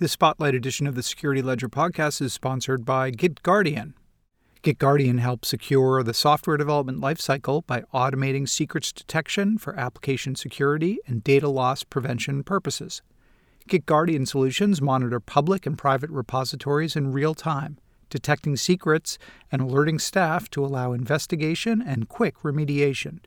This spotlight edition of the Security Ledger podcast is sponsored by GitGuardian. GitGuardian helps secure the software development lifecycle by automating secrets detection for application security and data loss prevention purposes. GitGuardian solutions monitor public and private repositories in real time, detecting secrets and alerting staff to allow investigation and quick remediation.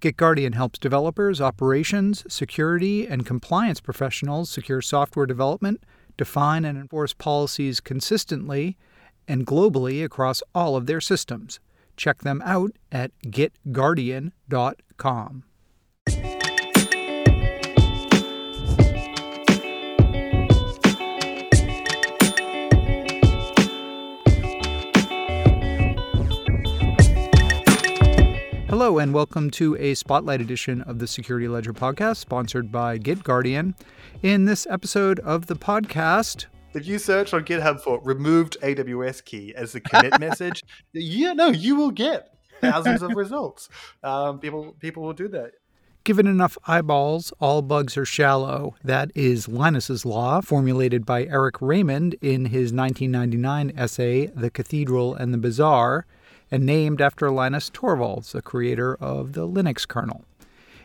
GitGuardian helps developers, operations, security, and compliance professionals secure software development, define and enforce policies consistently and globally across all of their systems. Check them out at gitguardian.com. Hello, and welcome to a spotlight edition of the Security Ledger podcast, sponsored by GitGuardian. In this episode of the podcast, if you search on GitHub for removed AWS key as the commit message, yeah, no, you will get thousands of results. Um, people, people will do that. Given enough eyeballs, all bugs are shallow. That is Linus's law, formulated by Eric Raymond in his 1999 essay, The Cathedral and the Bazaar and named after Linus Torvalds, the creator of the Linux kernel.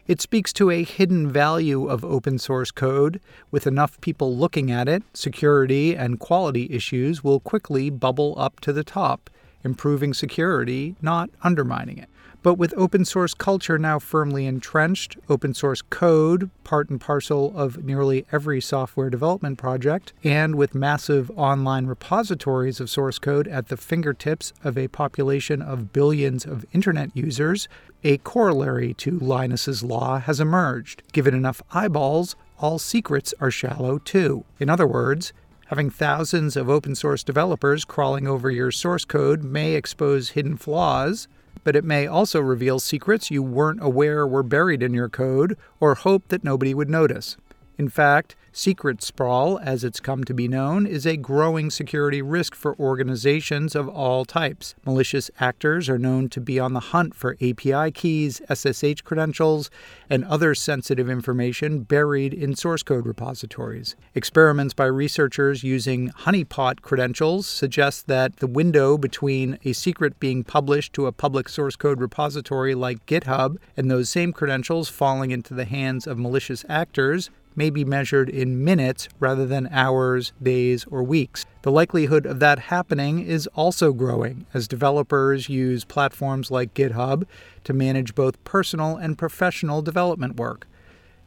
It speaks to a hidden value of open source code. With enough people looking at it, security and quality issues will quickly bubble up to the top, improving security, not undermining it. But with open source culture now firmly entrenched, open source code part and parcel of nearly every software development project, and with massive online repositories of source code at the fingertips of a population of billions of internet users, a corollary to Linus's law has emerged. Given enough eyeballs, all secrets are shallow too. In other words, Having thousands of open source developers crawling over your source code may expose hidden flaws, but it may also reveal secrets you weren't aware were buried in your code or hope that nobody would notice. In fact, secret sprawl, as it's come to be known, is a growing security risk for organizations of all types. Malicious actors are known to be on the hunt for API keys, SSH credentials, and other sensitive information buried in source code repositories. Experiments by researchers using honeypot credentials suggest that the window between a secret being published to a public source code repository like GitHub and those same credentials falling into the hands of malicious actors may be measured in minutes rather than hours, days, or weeks. The likelihood of that happening is also growing as developers use platforms like GitHub to manage both personal and professional development work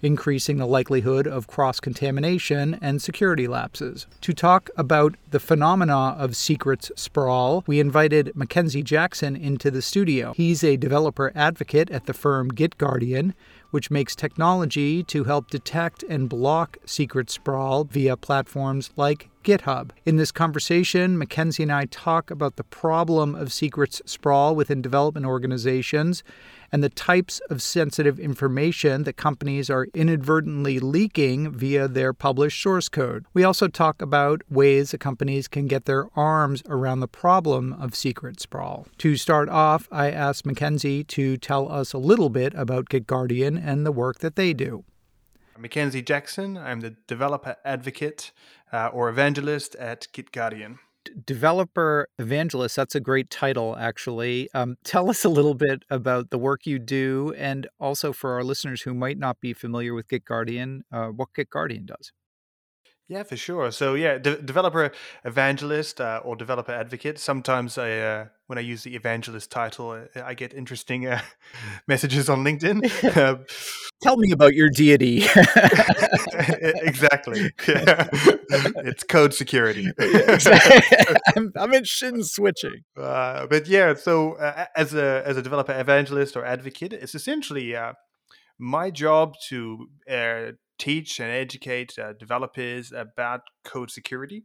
increasing the likelihood of cross contamination and security lapses. To talk about the phenomena of secrets sprawl, we invited Mackenzie Jackson into the studio. He's a developer advocate at the firm GitGuardian which makes technology to help detect and block secret sprawl via platforms like GitHub. In this conversation, Mackenzie and I talk about the problem of secrets sprawl within development organizations and the types of sensitive information that companies are inadvertently leaking via their published source code. We also talk about ways that companies can get their arms around the problem of secret sprawl. To start off, I asked Mackenzie to tell us a little bit about And the work that they do. I'm Mackenzie Jackson. I'm the developer advocate uh, or evangelist at GitGuardian. Developer evangelist, that's a great title, actually. Um, tell us a little bit about the work you do, and also for our listeners who might not be familiar with GitGuardian, uh, what GitGuardian does. Yeah, for sure. So yeah, de- developer evangelist uh, or developer advocate. Sometimes I, uh, when I use the evangelist title, uh, I get interesting uh, messages on LinkedIn. Um, Tell me about your deity. exactly. Yeah. It's code security. I'm, I'm, interested in switching. Uh, but yeah, so uh, as a as a developer evangelist or advocate, it's essentially my job to teach and educate uh, developers about code security.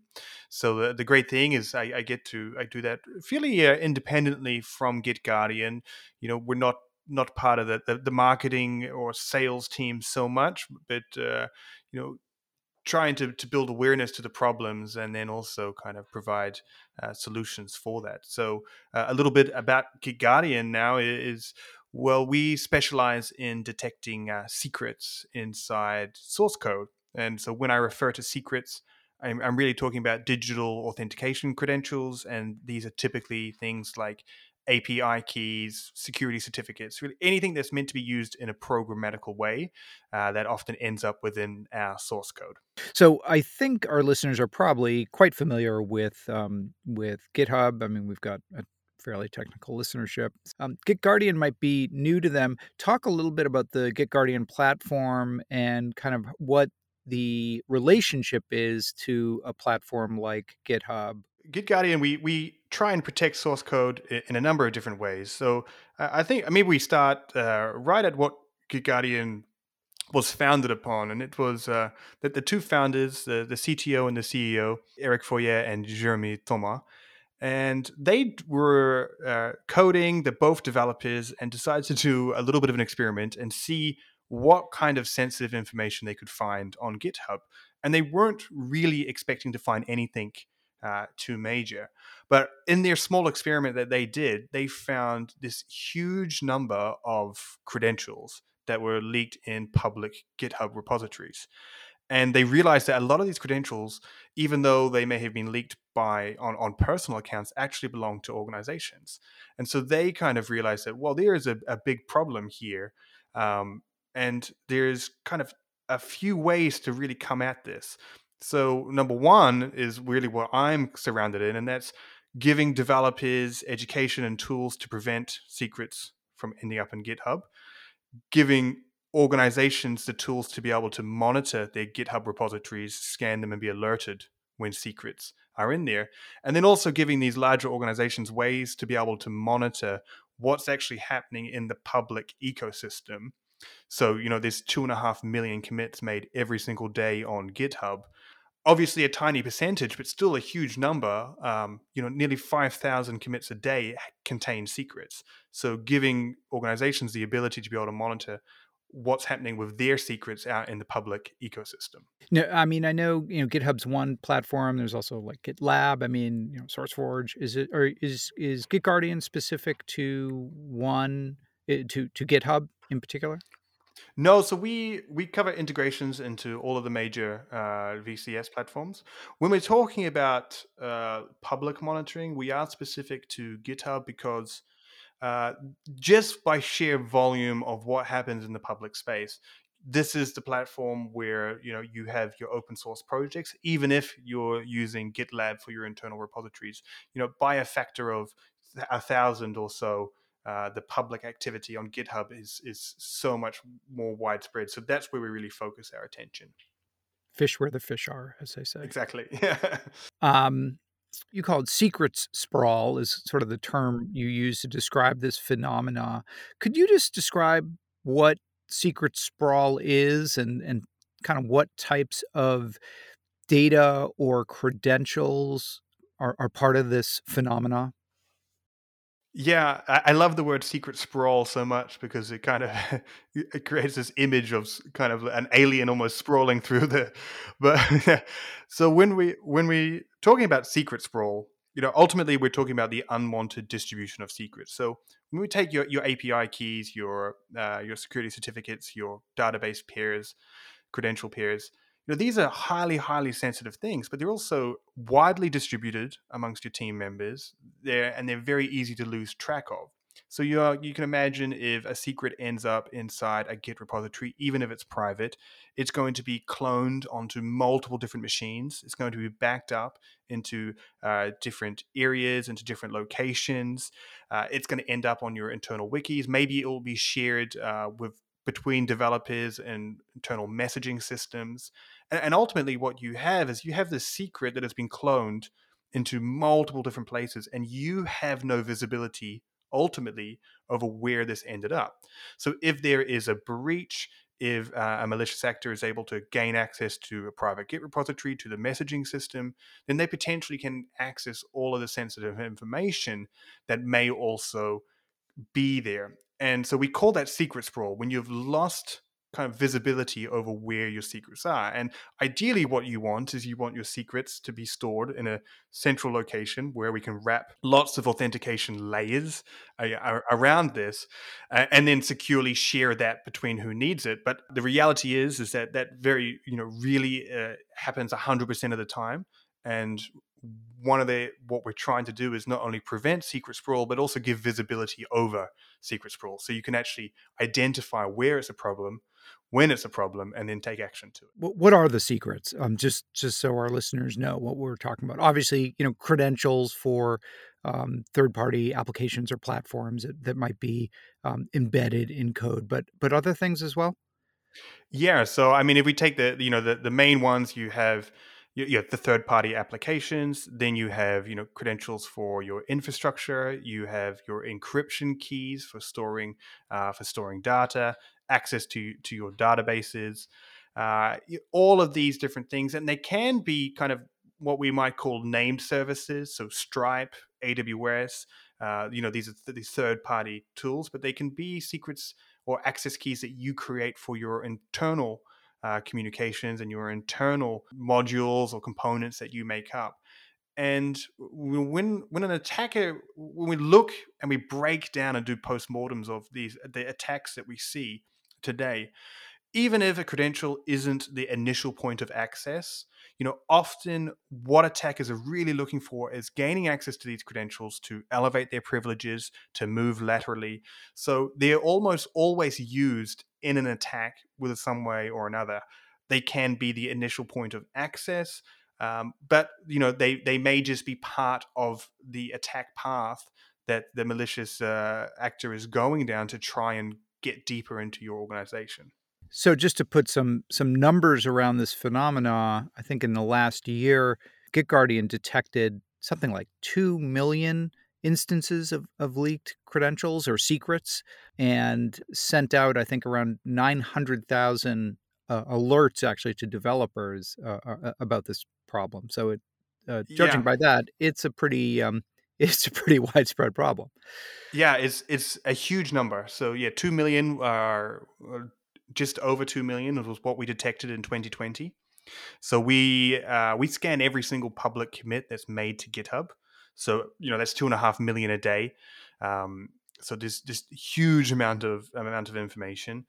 So the, the great thing is I, I get to I do that fairly uh, independently from GitGuardian. You know, we're not not part of the, the, the marketing or sales team so much, but uh, you know, trying to, to build awareness to the problems and then also kind of provide uh, solutions for that. So uh, a little bit about GitGuardian now is well, we specialize in detecting uh, secrets inside source code. And so when I refer to secrets, I'm, I'm really talking about digital authentication credentials, and these are typically things like API keys, security certificates, really anything that's meant to be used in a programmatical way uh, that often ends up within our source code. So I think our listeners are probably quite familiar with um, with GitHub. I mean, we've got a fairly technical listenership. Um, GitGuardian might be new to them. Talk a little bit about the Git Guardian platform and kind of what the relationship is to a platform like GitHub. GitGuardian, we we try and protect source code in a number of different ways. So I think maybe we start uh, right at what Git Guardian was founded upon, and it was uh, that the two founders, the, the CTO and the CEO, Eric Fourrier and Jeremy Thomas, and they were uh, coding. They're both developers, and decided to do a little bit of an experiment and see what kind of sensitive information they could find on GitHub. And they weren't really expecting to find anything uh, too major. But in their small experiment that they did, they found this huge number of credentials that were leaked in public GitHub repositories. And they realized that a lot of these credentials, even though they may have been leaked by on, on personal accounts, actually belong to organizations. And so they kind of realized that, well, there is a, a big problem here. Um, and there's kind of a few ways to really come at this. So, number one is really what I'm surrounded in, and that's giving developers education and tools to prevent secrets from ending up in GitHub, giving organizations the tools to be able to monitor their GitHub repositories, scan them, and be alerted when secrets are in there. And then also giving these larger organizations ways to be able to monitor what's actually happening in the public ecosystem. So, you know, there's two and a half million commits made every single day on GitHub. Obviously, a tiny percentage, but still a huge number. Um, you know, nearly 5,000 commits a day contain secrets. So, giving organizations the ability to be able to monitor what's happening with their secrets out in the public ecosystem. No, I mean I know you know GitHub's one platform. There's also like GitLab. I mean, you know, SourceForge. Is it or is is GitGuardian specific to one eh, to to GitHub in particular? No, so we we cover integrations into all of the major uh, VCS platforms. When we're talking about uh, public monitoring, we are specific to GitHub because uh, just by sheer volume of what happens in the public space this is the platform where you know you have your open source projects even if you're using gitlab for your internal repositories you know by a factor of a thousand or so uh, the public activity on github is is so much more widespread. So that's where we really focus our attention. Fish where the fish are as they say. Exactly. Um you called secrets sprawl is sort of the term you use to describe this phenomena. Could you just describe what secret sprawl is and and kind of what types of data or credentials are, are part of this phenomena? Yeah, I, love the word secret sprawl so much because it kind of it creates this image of kind of an alien almost sprawling through the. But yeah. so when we when we talking about secret sprawl, you know, ultimately we're talking about the unwanted distribution of secrets. So when we take your your API keys, your uh, your security certificates, your database pairs, credential pairs, you know, these are highly, highly sensitive things, but they're also widely distributed amongst your team members. There and they're very easy to lose track of. So you are, you can imagine if a secret ends up inside a Git repository, even if it's private, it's going to be cloned onto multiple different machines. It's going to be backed up into uh, different areas, into different locations. Uh, it's going to end up on your internal wikis. Maybe it will be shared uh, with between developers and internal messaging systems. And, and ultimately, what you have is you have this secret that has been cloned into multiple different places, and you have no visibility ultimately over where this ended up. So, if there is a breach, if uh, a malicious actor is able to gain access to a private Git repository, to the messaging system, then they potentially can access all of the sensitive information that may also be there. And so we call that secret sprawl when you've lost kind of visibility over where your secrets are. And ideally, what you want is you want your secrets to be stored in a central location where we can wrap lots of authentication layers uh, around this, uh, and then securely share that between who needs it. But the reality is, is that that very you know really uh, happens hundred percent of the time, and one of the what we're trying to do is not only prevent secret sprawl but also give visibility over secret sprawl so you can actually identify where it's a problem when it's a problem and then take action to it. What are the secrets? Um, just just so our listeners know what we're talking about. Obviously you know credentials for um, third party applications or platforms that, that might be um, embedded in code but but other things as well? Yeah so i mean if we take the you know the, the main ones you have you, you have the third party applications then you have you know credentials for your infrastructure you have your encryption keys for storing uh, for storing data access to to your databases uh, all of these different things and they can be kind of what we might call named services so stripe aws uh, you know these are th- these third party tools but they can be secrets or access keys that you create for your internal uh, communications and your internal modules or components that you make up. And when when an attacker, when we look and we break down and do postmortems of these the attacks that we see today, even if a credential isn't the initial point of access, you know, often what attackers are really looking for is gaining access to these credentials to elevate their privileges, to move laterally. So they're almost always used in an attack with some way or another. They can be the initial point of access, um, but you know they they may just be part of the attack path that the malicious uh, actor is going down to try and get deeper into your organization. So just to put some some numbers around this phenomena, I think in the last year, GitGuardian detected something like 2 million instances of, of leaked credentials or secrets and sent out, I think, around 900,000 uh, alerts actually to developers uh, uh, about this problem. So, it, uh, judging yeah. by that, it's a pretty um, it's a pretty widespread problem. Yeah, it's it's a huge number. So yeah, two million are just over 2 million was what we detected in 2020 so we uh, we scan every single public commit that's made to github. So you know that's two and a half million a day. Um, so there's just huge amount of amount of information.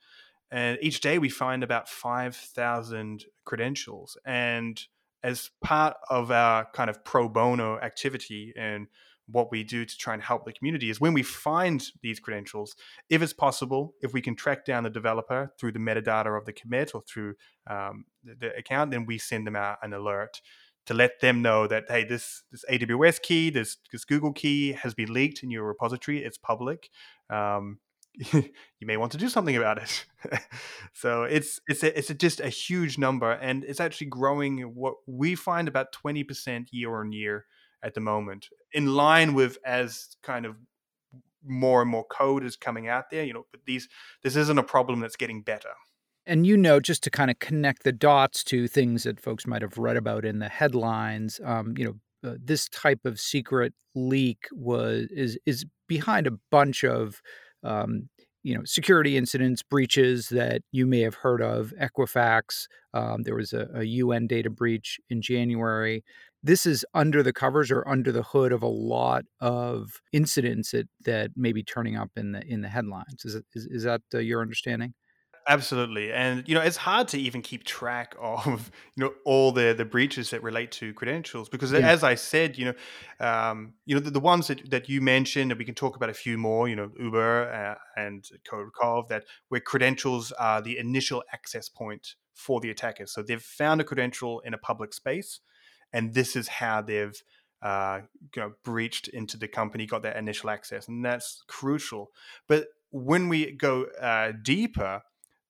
And each day we find about 5000 credentials. And as part of our kind of pro bono activity and what we do to try and help the community is when we find these credentials, if it's possible, if we can track down the developer through the metadata of the commit or through um, the, the, account, then we send them out an alert to let them know that hey, this this AWS key, this this Google key has been leaked in your repository. It's public. Um, you may want to do something about it. so it's it's a, it's a, just a huge number, and it's actually growing. What we find about twenty percent year on year at the moment, in line with as kind of more and more code is coming out there. You know, but these this isn't a problem that's getting better. And you know, just to kind of connect the dots to things that folks might have read about in the headlines, um, you know, uh, this type of secret leak was is is behind a bunch of um, you know security incidents breaches that you may have heard of equifax um, there was a, a, un data breach in january this is under the covers or under the hood of a lot of incidents that that may be turning up in the in the headlines. Is it, is, is that uh, your understanding? Absolutely, and you know it's hard to even keep track of you know all the the breaches that relate to credentials because yeah. as I said, you know, um, you know the, the, ones that, that you mentioned, and we can talk about a few more. You know, Uber uh, and Code that where credentials are the initial access point for the attackers. So they've found a credential in a public space and this is how they've uh, you know, breached into the company, got that initial access, and that's crucial. But when we go uh, deeper,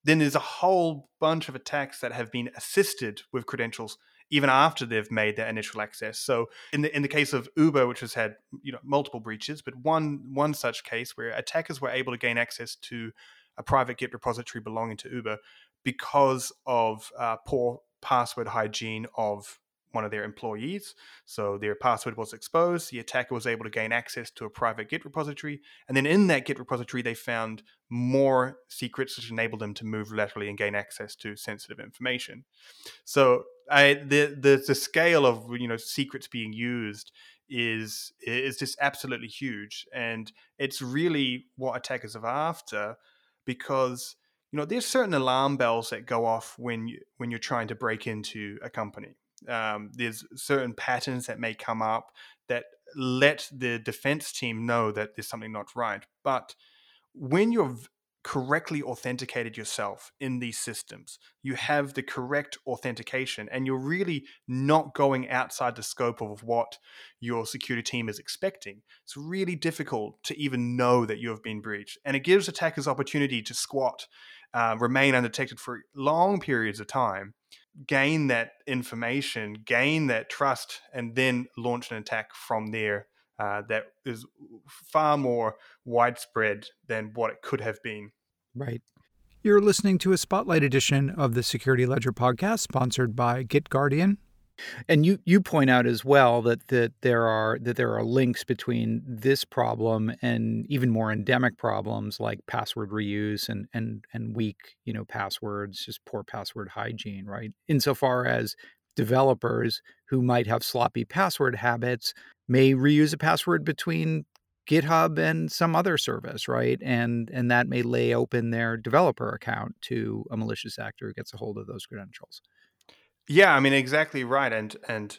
then there's a whole bunch of attacks that have been assisted with credentials even after they've made their initial access. So in the in the case of Uber, which has had you know multiple breaches, but one one such case where attackers were able to gain access to a private Git repository belonging to Uber because of uh, poor password hygiene of one of their employees. So their password was exposed. The attacker was able to gain access to a private Git repository. And then in that Git repository, they found more secrets which enabled them to move laterally and gain access to sensitive information. So I, the, the the scale of you know secrets being used is is just absolutely huge, and it's really what attackers are after because you know there's certain alarm bells that go off when you when you're trying to break into a company um, there's certain patterns that may come up that let the defense team know that there's something not right but when you're correctly authenticated yourself in these systems. You have the correct authentication, and you're really not going outside the scope of what your security team is expecting. It's really difficult to even know that you have been breached, and it gives attackers opportunity to squat, uh, remain undetected for long periods of time. Gain that information, gain that trust, and then launch an attack from there uh, that is far more widespread than what it could have been. Right. You're listening to a spotlight edition of the Security Ledger podcast, sponsored by GitGuardian. And you you point out as well that that there are that there are links between this problem and even more endemic problems like password reuse and and and weak you know passwords, just poor password hygiene, right? Insofar as developers who might have sloppy password habits may reuse a password between GitHub and some other service, right? And and that may lay open their developer account to a malicious actor who gets a hold of those credentials. Yeah, I mean exactly right, and and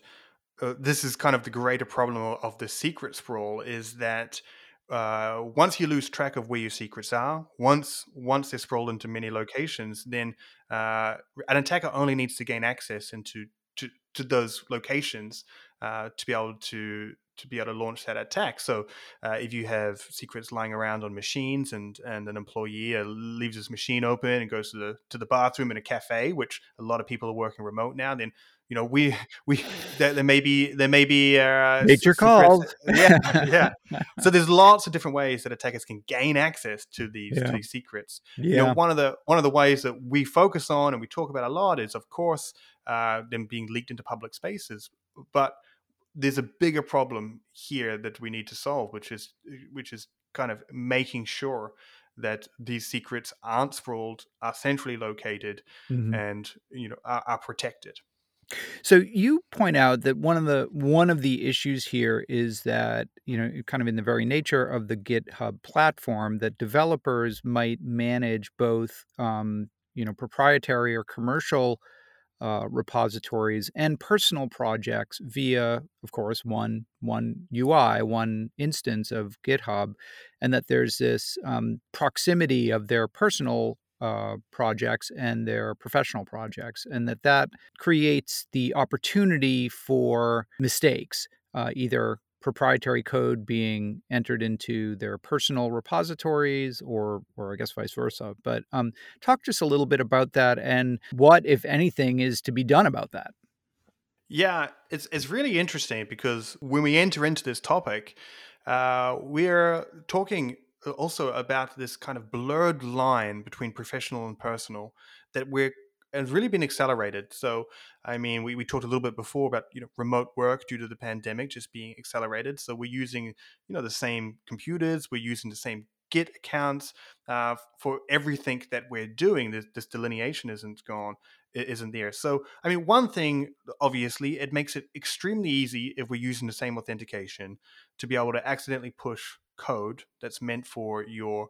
uh, this is kind of the greater problem of the secret sprawl is that uh, once you lose track of where your secrets are, once once they're sprawled into many locations, then uh, an attacker only needs to gain access into to, to those locations uh, to be able to to be able to launch that attack. So uh, if you have secrets lying around on machines and and an employee uh, leaves his machine open and goes to the to the bathroom in a cafe, which a lot of people are working remote now, then you know we we there, there may be there may be uh, make your calls. yeah, yeah. So there's lots of different ways that attackers can gain access to these yeah. to these secrets. Yeah. You know, one of the one of the ways that we focus on and we talk about a lot is, of course, uh, them being leaked into public spaces, but there's a bigger problem here that we need to solve, which is which is kind of making sure that these secrets aren't sprawled, are centrally located, mm-hmm. and you know are, are protected. So you point out that one of the one of the issues here is that you know kind of in the very nature of the GitHub platform that developers might manage both um, you know proprietary or commercial uh, repositories and personal projects via, of course, one one UI, one instance of GitHub, and that there's this um, proximity of their personal uh, projects and their professional projects, and that that creates the opportunity for mistakes, uh, either proprietary code being entered into their personal repositories or or I guess vice versa. But um, talk just a little bit about that and what, if anything, is to be done about that. Yeah, it's it's really interesting because when we enter into this topic, uh, we're talking also about this kind of blurred line between professional and personal that we're has really been accelerated. So, I mean, we, we talked a little bit before about you know remote work due to the pandemic just being accelerated. So we're using you know the same computers, we're using the same Git accounts uh, for everything that we're doing. This, this delineation isn't gone, isn't there. So, I mean, one thing obviously it makes it extremely easy if we're using the same authentication to be able to accidentally push code that's meant for your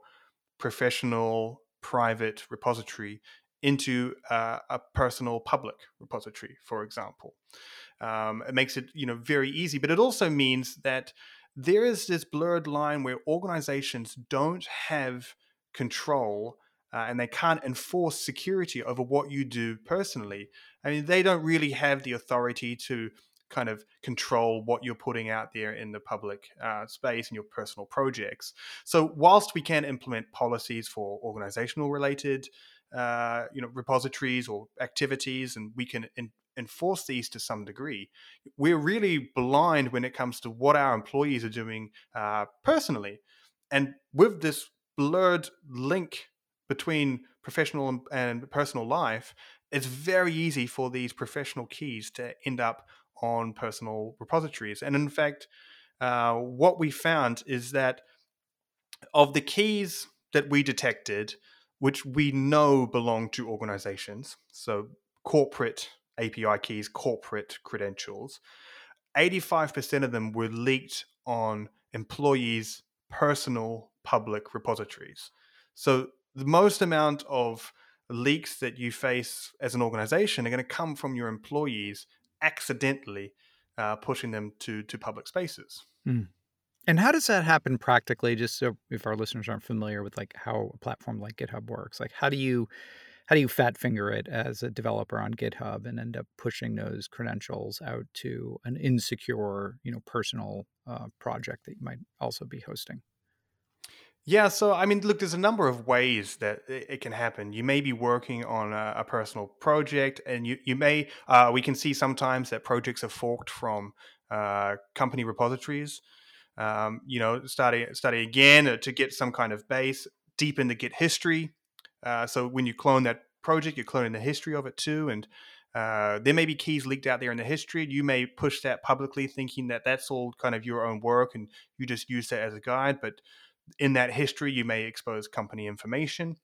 professional private repository into uh, a personal public repository, for example. Um, it makes it you know very easy, but it also means that there is this blurred line where organizations don't have control uh, and they can't enforce security over what you do personally. I mean, they don't really have the authority to kind of control what you're putting out there in the public uh, space and your personal projects. So, whilst we can implement policies for organizational related uh, you know repositories or activities, and we can in, enforce these to some degree. We're really blind when it comes to what our employees are doing uh, personally, and with this blurred link between professional and, personal life, it's very easy for these professional keys to end up on personal repositories. And in fact, uh, what we found is that of the keys that we detected, which we know belong to organizations, so corporate API keys, corporate credentials, 85% of them were leaked on employees' personal public repositories. So the most amount of leaks that you face as an organization are going to come from your employees accidentally uh, pushing them to to public spaces. Mm. And how does that happen practically? Just so if our listeners aren't familiar with like how a platform like GitHub works, like how do you how do you fat finger it as a developer on GitHub and end up pushing those credentials out to an insecure, you know, personal uh, project that you might also be hosting? Yeah, so I mean, look, there's a number of ways that it can happen. You may be working on a, a personal project, and you you may uh, we can see sometimes that projects are forked from uh, company repositories. Um, you know, starting starting again to get some kind of base deep in the Git history. Uh, so when you clone that project, you're cloning the history of it too, and uh, there may be keys leaked out there in the history. You may push that publicly, thinking that that's all kind of your own work, and you just use that as a guide, but in that history, you may expose company information.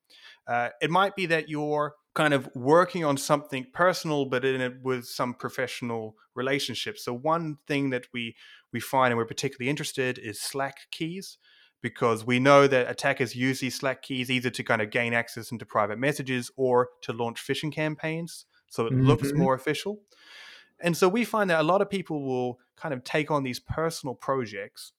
Uh, it might be that you're kind of working on something personal, but in it with some professional relationships. So one thing that we we find and we're particularly interested is Slack keys because we know that attackers use these Slack keys either to kind of gain access into private messages or to launch phishing campaigns. So it mm-hmm. looks more official. And so we find that a lot of people will kind of take on these personal projects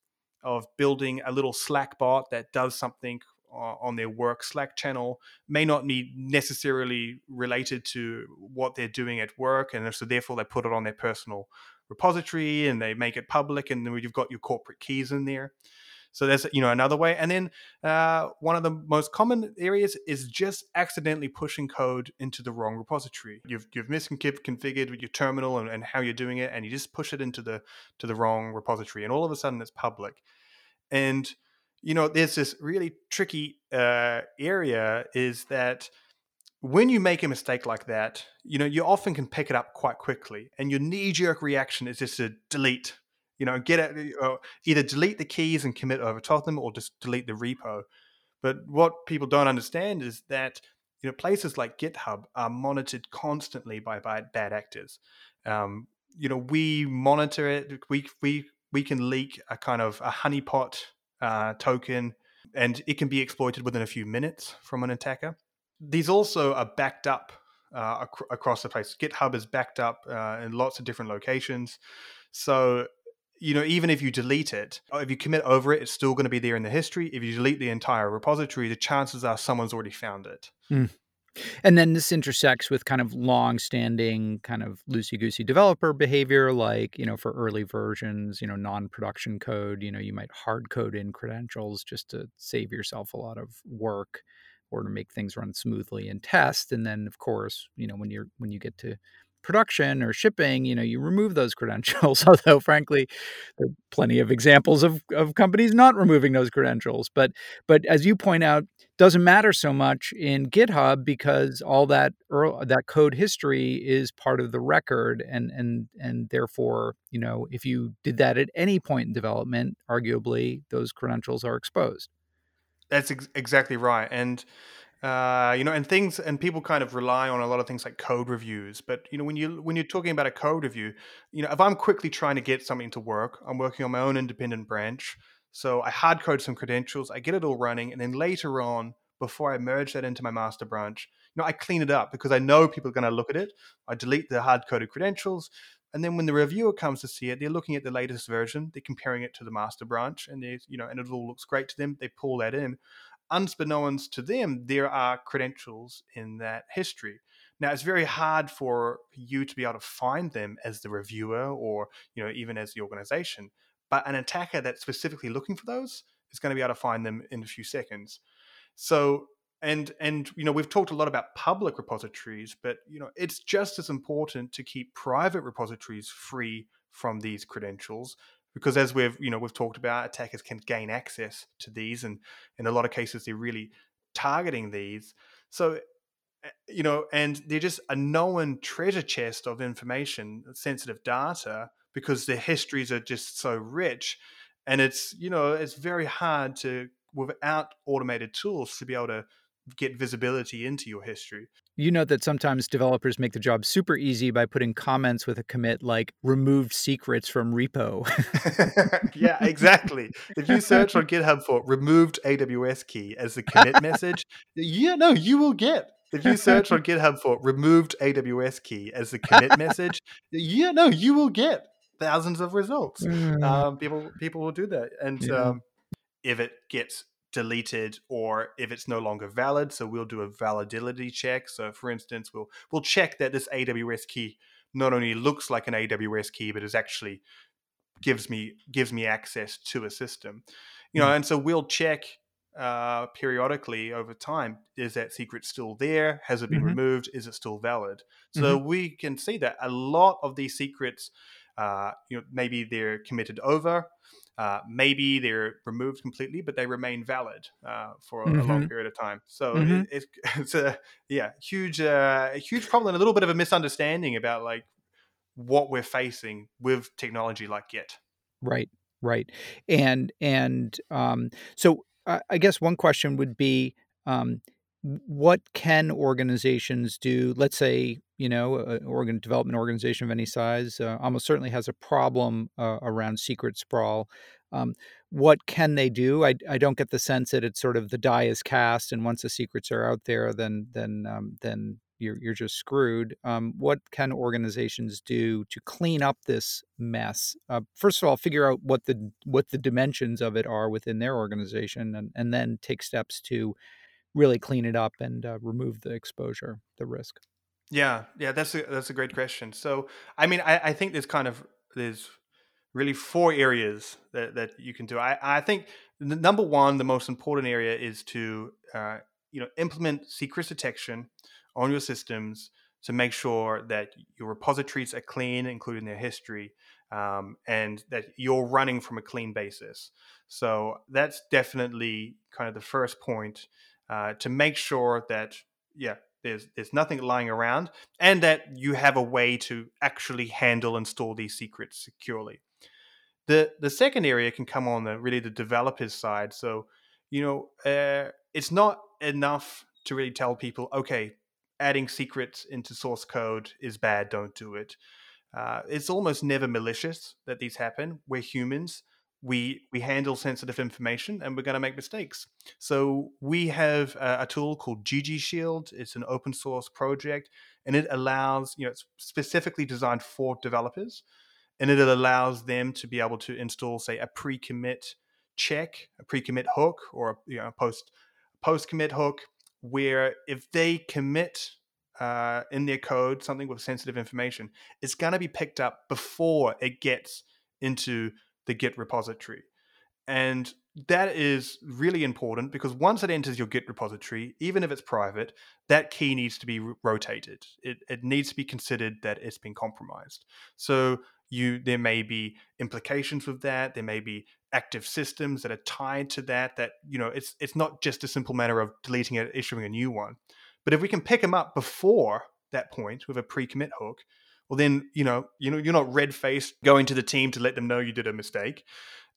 of building a little Slack bot that does something on their work Slack channel may not be necessarily related to what they're doing at work, and so therefore they put it on their personal repository and they make it public, and then you've got your corporate keys in there. So that's you know another way. And then uh, one of the most common areas is just accidentally pushing code into the wrong repository. You've you've misconfigured with your terminal and, and how you're doing it, and you just push it into the to the wrong repository, and all of a sudden it's public. And you know, there's this really tricky uh, area is that when you make a mistake like that, you know, you often can pick it up quite quickly, and your knee-jerk reaction is just to delete. You know, get it, uh, either delete the keys and commit over top them, or just delete the repo. But what people don't understand is that you know places like GitHub are monitored constantly by, by bad actors. Um, you know, we monitor it. We we we can leak a kind of a honeypot uh, token, and it can be exploited within a few minutes from an attacker. These also are backed up uh, ac- across the place. GitHub is backed up uh, in lots of different locations. So, you know, even if you delete it, if you commit over it, it's still going to be there in the history. If you delete the entire repository, the chances are someone's already found it. Mm. And then this intersects with kind of long-standing kind of loosey-goosey developer behavior, like you know, for early versions, you know, non-production code. You know, you might hard code in credentials just to save yourself a lot of work or to make things run smoothly in test. And then, of course, you know, when you're when you get to production or shipping, you know, you remove those credentials. Although, frankly, there are plenty of examples of, of companies not removing those credentials. But but as you point out, doesn't matter so much in GitHub because all that early, that code history is part of the record, and and and therefore, you know, if you did that at any point in development, arguably those credentials are exposed. That's ex- exactly right, and uh, you know, and things and people kind of rely on a lot of things like code reviews. But you know, when you when you're talking about a code review, you know, if I'm quickly trying to get something to work, I'm working on my own independent branch. So I hard code some credentials, I get it all running, and then later on, before I merge that into my master branch, you know, I clean it up because I know people are going to look at it. I delete the hard coded credentials, and then when the reviewer comes to see it, they're looking at the latest version, they're comparing it to the master branch, and they, you know, and it all looks great to them. They pull that in unbeknownst to them, there are credentials in that history. Now, it's very hard for you to be able to find them as the reviewer or, you know, even as the organization. But an attacker that's specifically looking for those is going to be able to find them in a few seconds. So, and and you know, we've talked a lot about public repositories, but you know, it's just as important to keep private repositories free from these credentials because as we've you know we've talked about attackers can gain access to these and in a lot of cases they're really targeting these so eh, you know, and they're just a known treasure chest of information, sensitive data, because their histories are just so rich. And it's, you know, it's very hard to, without automated tools, to be able to get visibility into your history. You know that sometimes developers make the job super easy by putting comments with a commit like removed secrets from repo. yeah, exactly. If you search on GitHub for removed AWS key as the commit message, yeah, no, you will get if you search on GitHub for removed AWS key as the commit message, yeah, no, you will get thousands of results. Mm. Um, people people will do that, and yeah. um, if it gets deleted or if it's no longer valid, so we'll do a validity check. So, for instance, we'll we'll check that this AWS key not only looks like an AWS key, but is actually gives me gives me access to a system. You know, mm. and so we'll check uh, periodically over time. Is that secret still there? Has it been mm-hmm. removed? Is it still valid? So mm-hmm. we can see that a lot of these secrets, uh, you know, maybe they're committed over, uh, maybe they're removed completely, but they remain valid uh, for a, mm-hmm. a, long mm-hmm. period of time. So mm-hmm. it, it's a yeah huge uh, a huge problem, and a little bit of a misunderstanding about like what we're facing with technology like Git. Right, right, and and um, so I guess one question would be um, what can organizations do? Let's say, you know, an organ development organization of any size uh, almost certainly has a problem uh, around secret sprawl. Um, what can they do? I, I don't get the sense that it's sort of the die is cast, and once the secrets are out there, then then um, then you're you're just screwed. Um, what can organizations do to clean up this mess? Uh, first of all, figure out what the what the dimensions of it are within their organization, and and then take steps to really clean it up and uh, remove the exposure, the risk. Yeah, yeah, that's a that's a great question. So, I mean, I, I think there's kind of there's really four areas that, that you can do. I, I think the number one, the most important area is to uh, you know implement secret detection on your systems to make sure that your repositories are clean, including their history, um, and that you're running from a clean basis. So that's definitely kind of the first point uh, to make sure that yeah there's there's nothing lying around and that you have a way to actually handle and store these secrets securely. The the second area can come on the really the developers side. So you know uh, it's not enough to really tell people okay adding secrets into source code is bad, don't do it. Uh, it's almost never malicious that these happen. We're humans. We we handle sensitive information, and we're going to make mistakes. So we have a, a, tool called GG Shield. It's an open source project, and it allows you know it's specifically designed for developers, and it allows them to be able to install, say, a pre-commit check, a pre-commit hook, or a you know, post post commit hook where if they commit uh, in their code something with sensitive information, it's going to be picked up before it gets into the Git repository. And that is really important because once it enters your Git repository, even if it's private, that key needs to be rotated. It, it needs to be considered that it's been compromised. So you there may be implications with that. There may be active systems that are tied to that that you know it's it's not just a simple matter of deleting it issuing a new one but if we can pick them up before that point with a pre-commit hook well then you know you know you're not red faced going to the team to let them know you did a mistake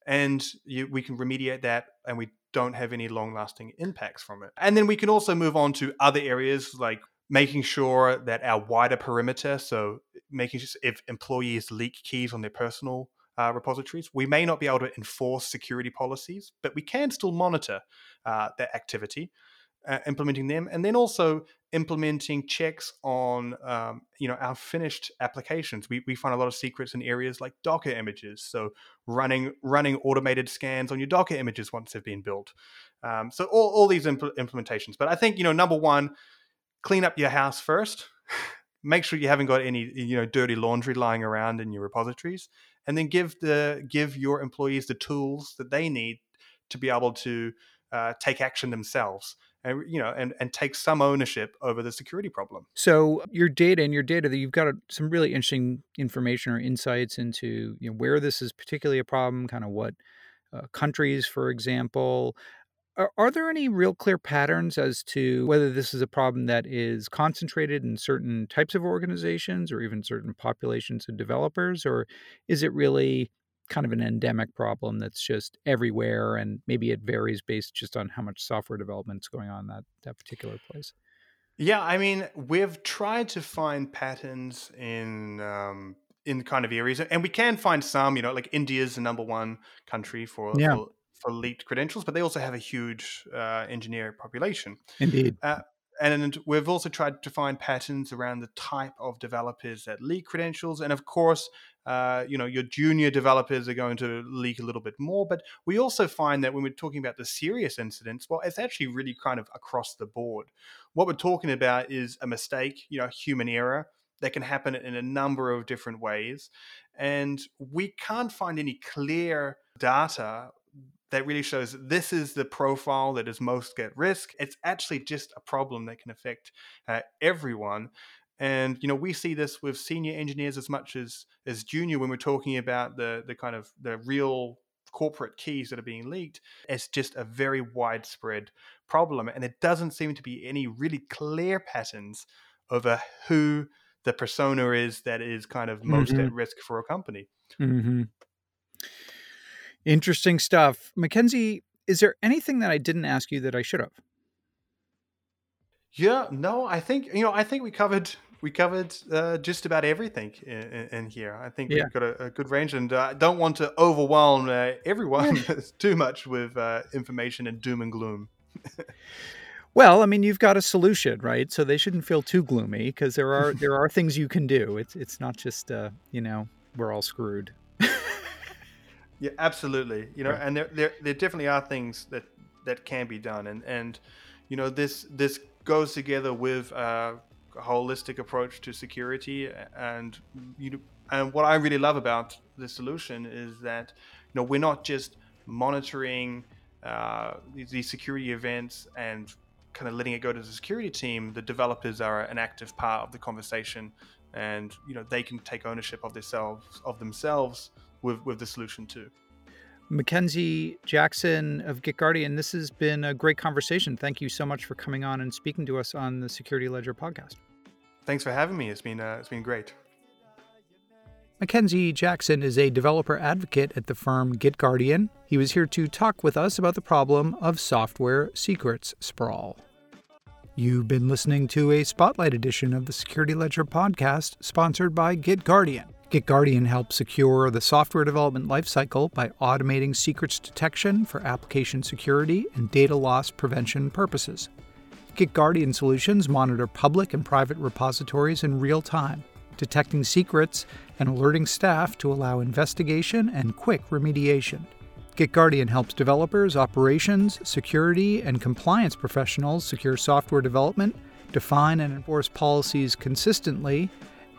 and you, we can remediate that and we don't have any long lasting impacts from it and then we can also move on to other areas like making sure that our wider perimeter so making sure if employees leak keys on their personal uh, repositories. We may not be able to enforce security policies, but we can still monitor uh, their activity, uh, implementing them, and then also implementing checks on um, you know our finished applications. We, we find a lot of secrets in areas like Docker images, so running running automated scans on your Docker images once they've been built. Um, so all, all these impl- implementations. But I think you know number one, clean up your house first. Make sure you haven't got any you know dirty laundry lying around in your repositories and then give the give your employees the tools that they need to be able to uh, take action themselves and you know and and take some ownership over the security problem so your data and your data that you've got some really interesting information or insights into you know where this is particularly a problem kind of what uh, countries for example Are, are, there any real clear patterns as to whether this is a problem that is concentrated in certain types of organizations or even certain populations of developers? Or is it really kind of an endemic problem that's just everywhere and maybe it varies based just on how much software development is going on in that, that particular place? Yeah, I mean, we've tried to find patterns in um, in kind of areas, and we can find some. You know, like India's the number one country for, yeah. for for leaked credentials, but they also have a huge uh, engineer population. Indeed. Uh, and we've also tried to find patterns around the type of developers that leak credentials, and of course, uh, you know, your junior developers are going to leak a little bit more. But we also find that when we're talking about the serious incidents, well, it's actually really kind of across the board. What we're talking about is a mistake, you know, human error that can happen in a number of different ways, and we can't find any clear data that really shows this is the profile that is most at risk. It's actually just a problem that can affect uh, everyone. And you know, we see this with senior engineers as much as as junior when we're talking about the the kind of the real corporate keys that are being leaked. It's just a very widespread problem, and it doesn't seem to be any really clear patterns over who the persona is that is kind of most mm-hmm. at risk for a company. Mm-hmm. Interesting stuff. Mackenzie, is there anything that I didn't ask you that I should have? Yeah, no, I think you know, I think we covered we covered uh, just about everything in, in, here. I think yeah. we've got a, a, good range, and I uh, don't want to overwhelm uh, everyone too much with uh, information and doom and gloom. well, I mean, you've got a solution, right? So they shouldn't feel too gloomy because there are there are things you can do. It's it's not just uh, you know we're all screwed. Yeah, absolutely. You know, right. and there, there there definitely are things that that can be done, and and you know this this goes together with a holistic approach to security, and you know, and what I really love about the solution is that you know we're not just monitoring uh, these, these security events and kind of letting it go to the security team. The developers are an active part of the conversation, and you know they can take ownership of themselves of themselves with with the solution too. Mackenzie Jackson of GitGuardian, this has been a great conversation. Thank you so much for coming on and speaking to us on the Security Ledger podcast. Thanks for having me. It's been uh, it's been great. Mackenzie Jackson is a developer advocate at the firm GitGuardian. He was here to talk with us about the problem of software secrets sprawl. You've been listening to a spotlight edition of the Security Ledger podcast sponsored by GitGuardian. GitGuardian helps secure the software development lifecycle by automating secrets detection for application security and data loss prevention purposes. GitGuardian solutions monitor public and private repositories in real time, detecting secrets and alerting staff to allow investigation and quick remediation. GitGuardian helps developers, operations, security, and compliance professionals secure software development, define and enforce policies consistently,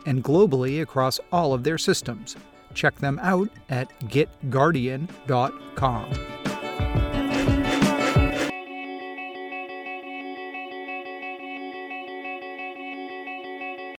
and globally across all of their systems. Check them out at gitguardian.com.